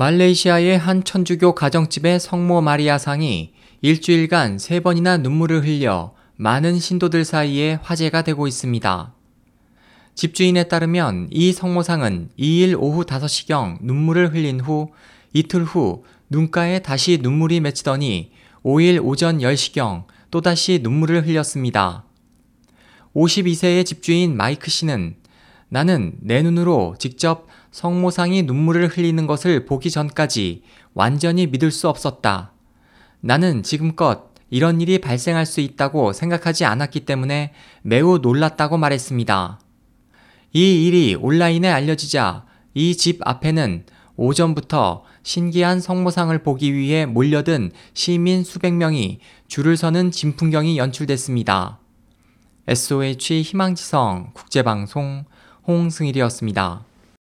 말레이시아의 한 천주교 가정집의 성모 마리아상이 일주일간 세 번이나 눈물을 흘려 많은 신도들 사이에 화제가 되고 있습니다. 집주인에 따르면 이 성모상은 2일 오후 5시경 눈물을 흘린 후 이틀 후 눈가에 다시 눈물이 맺히더니 5일 오전 10시경 또다시 눈물을 흘렸습니다. 52세의 집주인 마이크 씨는 나는 내 눈으로 직접 성모상이 눈물을 흘리는 것을 보기 전까지 완전히 믿을 수 없었다. 나는 지금껏 이런 일이 발생할 수 있다고 생각하지 않았기 때문에 매우 놀랐다고 말했습니다. 이 일이 온라인에 알려지자 이 집 앞에는 오전부터 신기한 성모상을 보기 위해 몰려든 시민 수백 명이 줄을 서는 진풍경이 연출됐습니다. SOH 희망지성 국제방송 홍승일이었습니다.